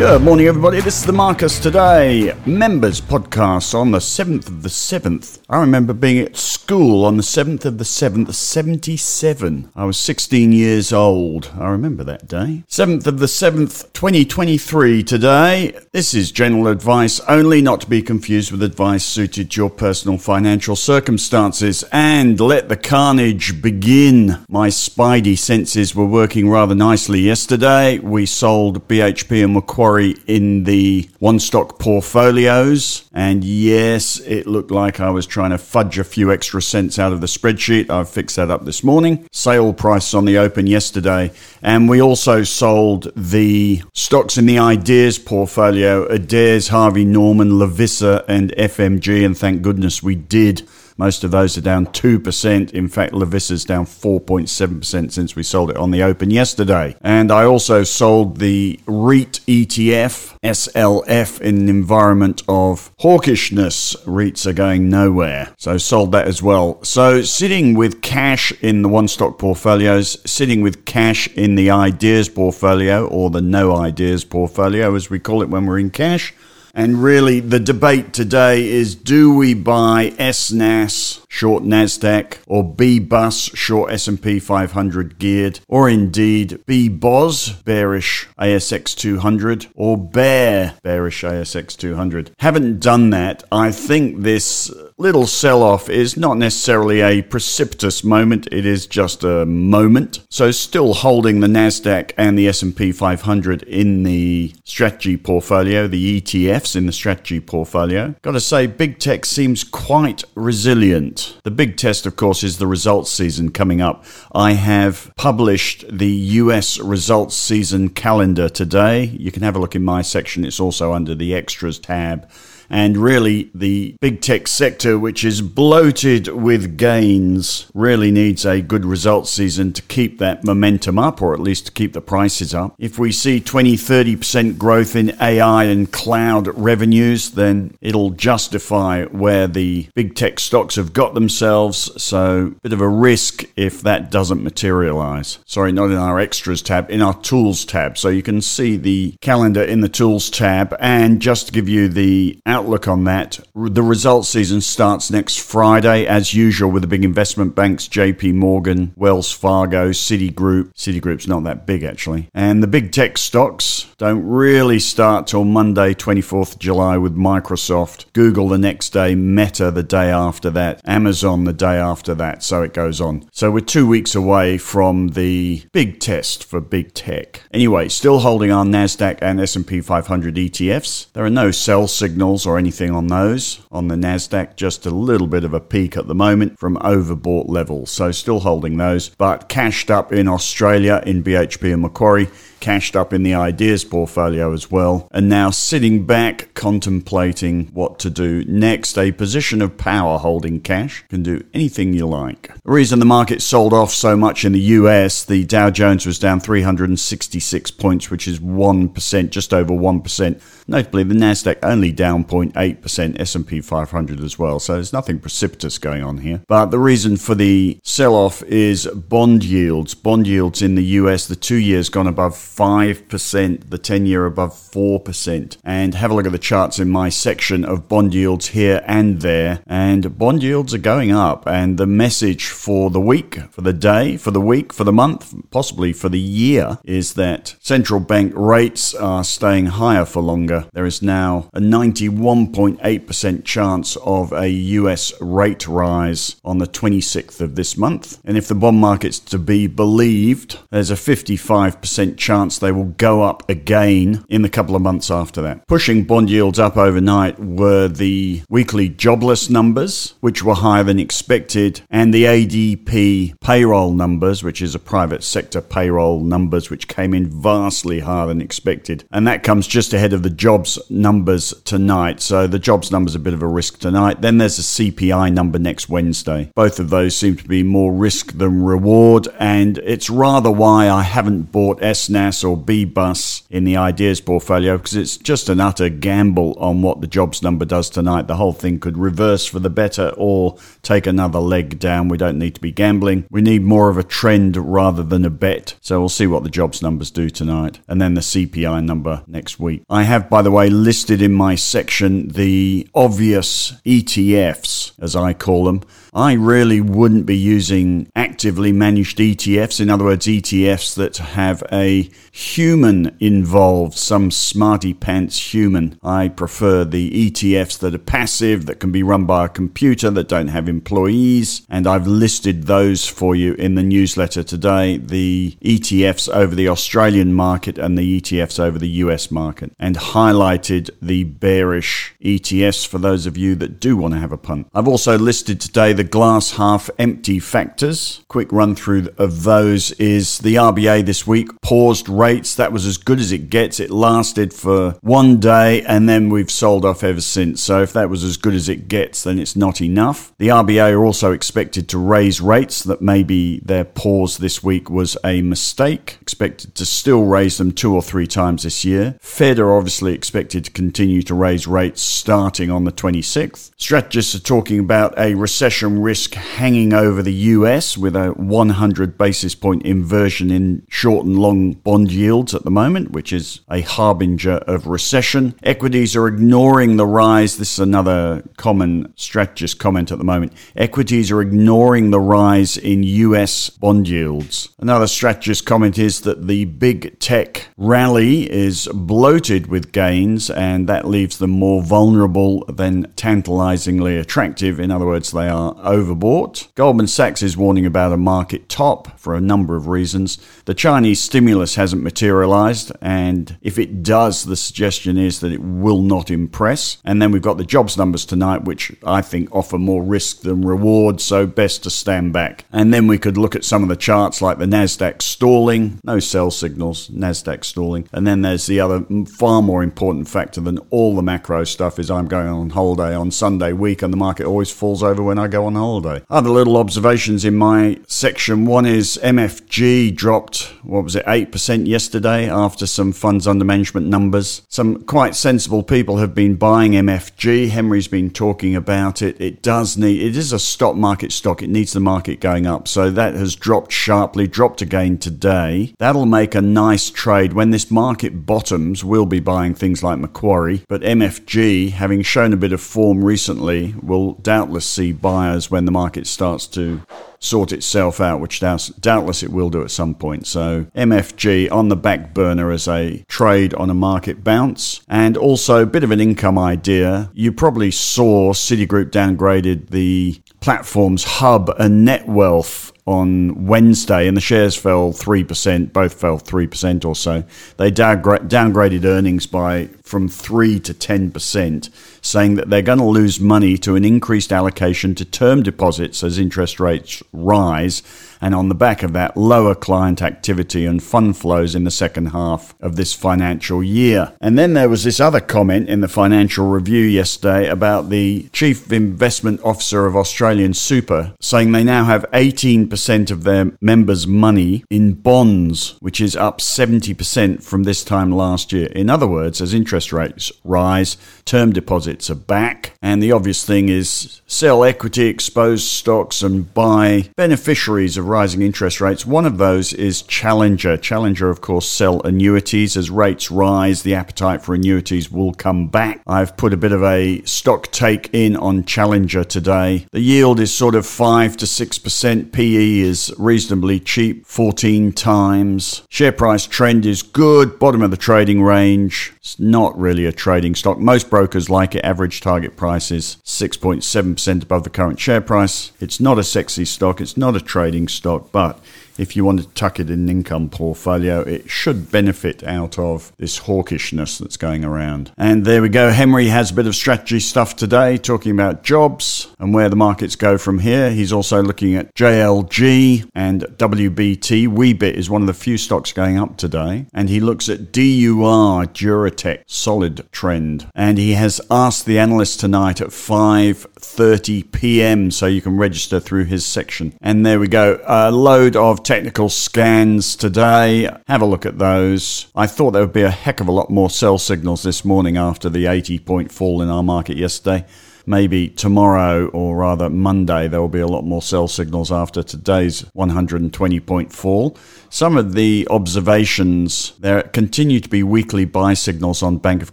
Good morning, everybody. This is the Marcus Today members podcast on the 7th of the 7th. I remember being at school on the 7th of the 7th, 77. I was 16 years old. I remember that day. 7th of the 7th, 2023 today. This is general advice only, not to be confused with advice suited to your personal financial circumstances. And let the carnage begin. My spidey senses were working rather nicely yesterday. We sold BHP and Macquarie in the one stock portfolios. And yes, it looked like I was trying to fudge a few extra cents out of the spreadsheet. I've fixed that up this morning. Sale price on the open yesterday. And we also sold the stocks in the ideas portfolio Adairs, Harvey Norman, Lovisa, and FMG. And thank goodness we did. Most of those are down 2%. In fact, Lovisa's down 4.7% since we sold it on the open yesterday. And I also sold the REIT ETF, SLF, in an environment of hawkishness. REITs are going nowhere. So sold that as well. So sitting with cash in the one stock portfolios, sitting with cash in the ideas portfolio or the no ideas portfolio, as we call it when we're in cash. And really, the debate today is do we buy SNAS short Nasdaq or BBUS short S&P 500 geared or indeed BBOZ bearish ASX 200 or bear bearish ASX 200. Haven't done that. I think this little sell off is not necessarily a precipitous moment, it is just a moment. So still holding the Nasdaq and the S&P 500 in the strategy portfolio, the ETFs in the strategy portfolio. Got to say big tech seems quite resilient. The big test of course is the results season coming up. I have published the US results season calendar today. You can have a look in my section. It's also under the extras tab and really the big tech sector, which is bloated with gains, really needs a good results season to keep that momentum up, or at least to keep the prices up. If we see 20, 30% growth in AI and cloud revenues, then it'll justify where the big tech stocks have got themselves. So, bit of a risk if that doesn't materialize. Sorry, not in our extras tab, in our tools tab. So you can see the calendar in the tools tab. And just to give you the out outlook on that. The results season starts next Friday, as usual, with the big investment banks JP Morgan, Wells Fargo, Citigroup. Citigroup's not that big, actually. And the big tech stocks don't really start till Monday, 24th July, with Microsoft, Google the next day, Meta the day after that, Amazon the day after that. So it goes on. So we're two weeks away from the big test for big tech. Anyway, still holding our NASDAQ and S&P 500 ETFs. There are no sell signals or anything on those. On the NASDAQ, just a little bit of a peak at the moment from overbought levels. So still holding those, but cashed up in Australia in BHP and Macquarie cashed up in the ideas portfolio as well, and now sitting back contemplating what to do next. A position of power holding cash can do anything you like. The reason the market sold off so much in the US, the Dow Jones was down 366 points, which is 1%, just over 1%. Notably, the Nasdaq only down 0.8%, S&P 500 as well. So there's nothing precipitous going on here. But the reason for the sell-off is bond yields. Bond yields in the US, the 2 years gone above 5%, the 10 year above 4%. And have a look at the charts in my section of bond yields here and there. And bond yields are going up. And the message for the week, for the day, for the week, for the month, possibly for the year, is that central bank rates are staying higher for longer. There is now a 91.8% chance of a US rate rise on the 26th of this month. And if the bond market's to be believed, there's a 55% chance chance they will go up again in the couple of months after that. Pushing bond yields up overnight were the weekly jobless numbers, which were higher than expected, and the ADP payroll numbers, which is a private sector payroll numbers, which came in vastly higher than expected. And that comes just ahead of the jobs numbers tonight. So the jobs numbers a bit of a risk tonight. Then there's a CPI number next Wednesday. Both of those seem to be more risk than reward, and it's rather why I haven't bought SNAS Or BBUS in the ideas portfolio because it's just an utter gamble on what the jobs number does tonight. The whole thing could reverse for the better or take another leg down. We don't need to be gambling. We need more of a trend rather than a bet. So we'll see what the jobs numbers do tonight and then the CPI number next week. I have, by the way, listed in my section the obvious ETFs, as I call them. I really wouldn't be using actively managed ETFs, in other words, ETFs that have a human involved, some smarty pants human. I prefer the ETFs that are passive, that can be run by a computer, that don't have employees, and I've listed those for you in the newsletter today the ETFs over the Australian market and the ETFs over the US market, and highlighted the bearish ETFs for those of you that do want to have a punt. I've also listed today the glass half empty factors. Quick run through of those is the RBA this week paused rates. That was as good as it gets. It lasted for one day and then we've sold off ever since. So if that was as good as it gets, then it's not enough. The RBA are also expected to raise rates, that maybe their pause this week was a mistake. Expected to still raise them two or three times this year. Fed are obviously expected to continue to raise rates starting on the 26th. Strategists are talking about a recession risk hanging over the US with a 100 basis point inversion in short and long bond yields at the moment, which is a harbinger of recession. Equities are ignoring the rise. This is another common strategist comment at the moment. Equities are ignoring the rise in US bond yields. Another strategist comment is that the big tech rally is bloated with gains and that leaves them more vulnerable than tantalizingly attractive. In other words, they are overbought. Goldman Sachs is warning about a market top for a number of reasons. The Chinese stimulus hasn't materialized, and if it does, the suggestion is that it will not impress. And then we've got the jobs numbers tonight, which I think offer more risk than reward, so best to stand back. And then we could look at some of the charts like the NASDAQ stalling, no sell signals, NASDAQ stalling. And then there's the other far more important factor than all the macro stuff is I'm going on holiday on Sunday week, and the market always falls over when I go on holiday. Other little observations in my section one is MFG dropped, what was it, 8% yesterday after some funds under management numbers. Some quite sensible people have been buying MFG. Henry's been talking about it. It does need, it is a stock market stock. It needs the market going up. So that has dropped sharply, dropped again today. That'll make a nice trade. When this market bottoms, we'll be buying things like Macquarie. But MFG, having shown a bit of form recently, will doubtless see buyers when the market starts to sort itself out, which doubtless it will do at some point. So MFG on the back burner as a trade on a market bounce, and also a bit of an income idea. You probably saw Citigroup downgraded the platform's hub and Netwealth on Wednesday, and the shares fell 3%, both fell 3% or so. They downgraded earnings by from 3 to 10%, saying that they're going to lose money to an increased allocation to term deposits as interest rates rise, and on the back of that, lower client activity and fund flows in the second half of this financial year. And then there was this other comment in the financial review yesterday about the Chief Investment Officer of Australian Super saying they now have 18% of their members' money in bonds, which is up 70% from this time last year. In other words, as interest rates rise, term deposits are back, and the obvious thing is sell equity exposed stocks and buy beneficiaries of rising interest rates. One of those is Challenger. Challenger, of course, sell annuities. As rates rise, the appetite for annuities will come back. I've put a bit of a stock take in on Challenger today. The yield is sort of 5 to 6%. PE is reasonably cheap, 14 times. Share price trend is good, bottom of the trading range. It's not really a trading stock. Most brokers like it. Average target price is 6.7% above the current share price. It's not a sexy stock. It's not a trading stock, but if you want to tuck it in an income portfolio, it should benefit out of this hawkishness that's going around. And there we go. Henry has a bit of strategy stuff today, talking about jobs and where the markets go from here. He's also looking at JLG and WBT. Weebit is one of the few stocks going up today. And he looks at DUR, Duratec, solid trend. And he has asked the analyst tonight at 5 8:30 p.m. so you can register through his section. And there we go. A load of technical scans today. Have a look at those. I thought there would be a heck of a lot more sell signals this morning after the 80 point fall in our market yesterday maybe tomorrow or rather Monday, there will be a lot more sell signals after today's 120 point fall. Some of the observations, there continue to be weekly buy signals on Bank of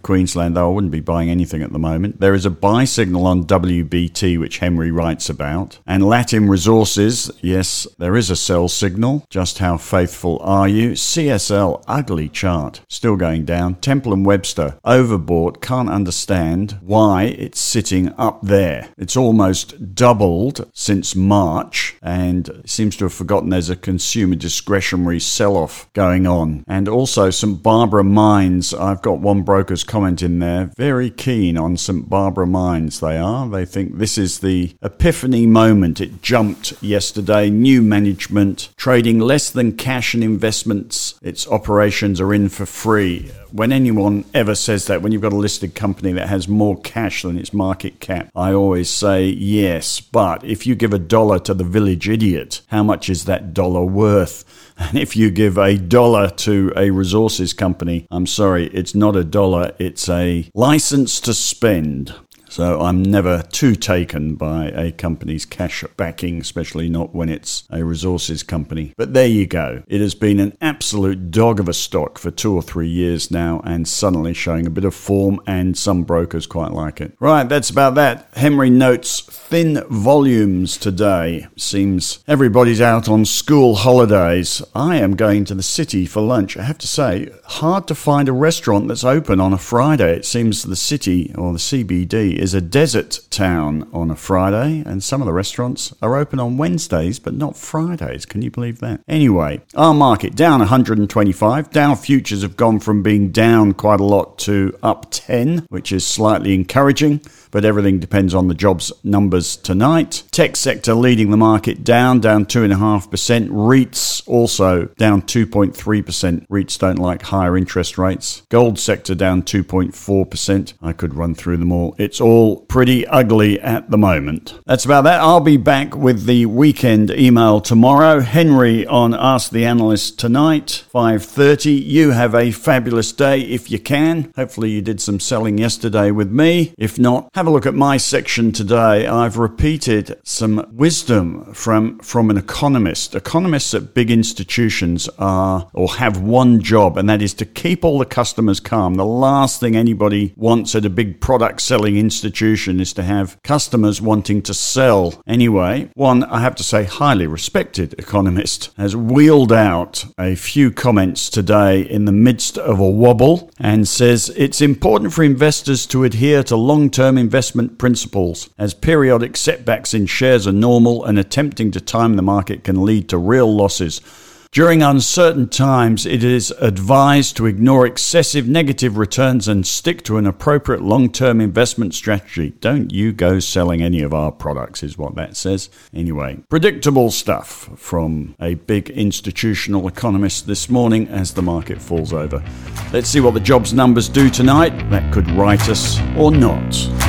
Queensland, though I wouldn't be buying anything at the moment. There is a buy signal on WBT, which Henry writes about. And Latin Resources, yes, there is a sell signal. Just how faithful are you? CSL, ugly chart, still going down. Temple and Webster, overbought, can't understand why it's sitting up there. It's almost doubled since March and seems to have forgotten there's a consumer discretionary sell off going on. And also St Barbara Mines. I've got one broker's comment in there. Very keen on St Barbara Mines, they are. They think this is the epiphany moment. It jumped yesterday. New management, trading less than cash and investments. Its operations are in for free when anyone ever says that, when you've got a listed company that has more cash than its market cap, I always say yes. But if you give a dollar to the village idiot, how much is that dollar worth? And if you give a dollar to a resources company, I'm sorry, it's not a dollar, it's a license to spend. So I'm never too taken by a company's cash backing, especially not when it's a resources company. But there you go. It has been an absolute dog of a stock for two or three years now and suddenly showing a bit of form, and some brokers quite like it. Right, that's about that. Henry notes thin volumes today. Seems everybody's out on school holidays. I am going to the city for lunch. I have to say, hard to find a restaurant that's open on a Friday. It seems the city or the CBD is a desert town on a Friday, and some of the restaurants are open on Wednesdays, but not Fridays. Can you believe that? Anyway, our market down 125. Dow futures have gone from being down quite a lot to up 10, which is slightly encouraging, but everything depends on the jobs numbers tonight. Tech sector leading the market down, down 2.5%. REITs also down 2.3%. REITs don't like higher interest rates. Gold sector down 2.4%. I could run through them all. It's all pretty ugly at the moment. That's about that. I'll be back with the weekend email tomorrow. Henry on Ask the Analyst tonight, 5:30. You have a fabulous day if you can. Hopefully you did some selling yesterday with me. If not, have a look at my section today. I've repeated some wisdom from from an economist. Economists at big institutions are or have one job and that is to keep all the customers calm. The last thing anybody wants at a big product selling institution is to have customers wanting to sell. Anyway, one, I have to say, highly respected economist has wheeled out a few comments today in the midst of a wobble and says it's important for investors to adhere to long term investment principles, as periodic setbacks in shares are normal and attempting to time the market can lead to real losses. During uncertain times, it is advised to ignore excessive negative returns and stick to an appropriate long term investment strategy. Don't you go selling any of our products, is what that says. Anyway, predictable stuff from a big institutional economist this morning as the market falls over. Let's see what the jobs numbers do tonight. That could right us or not.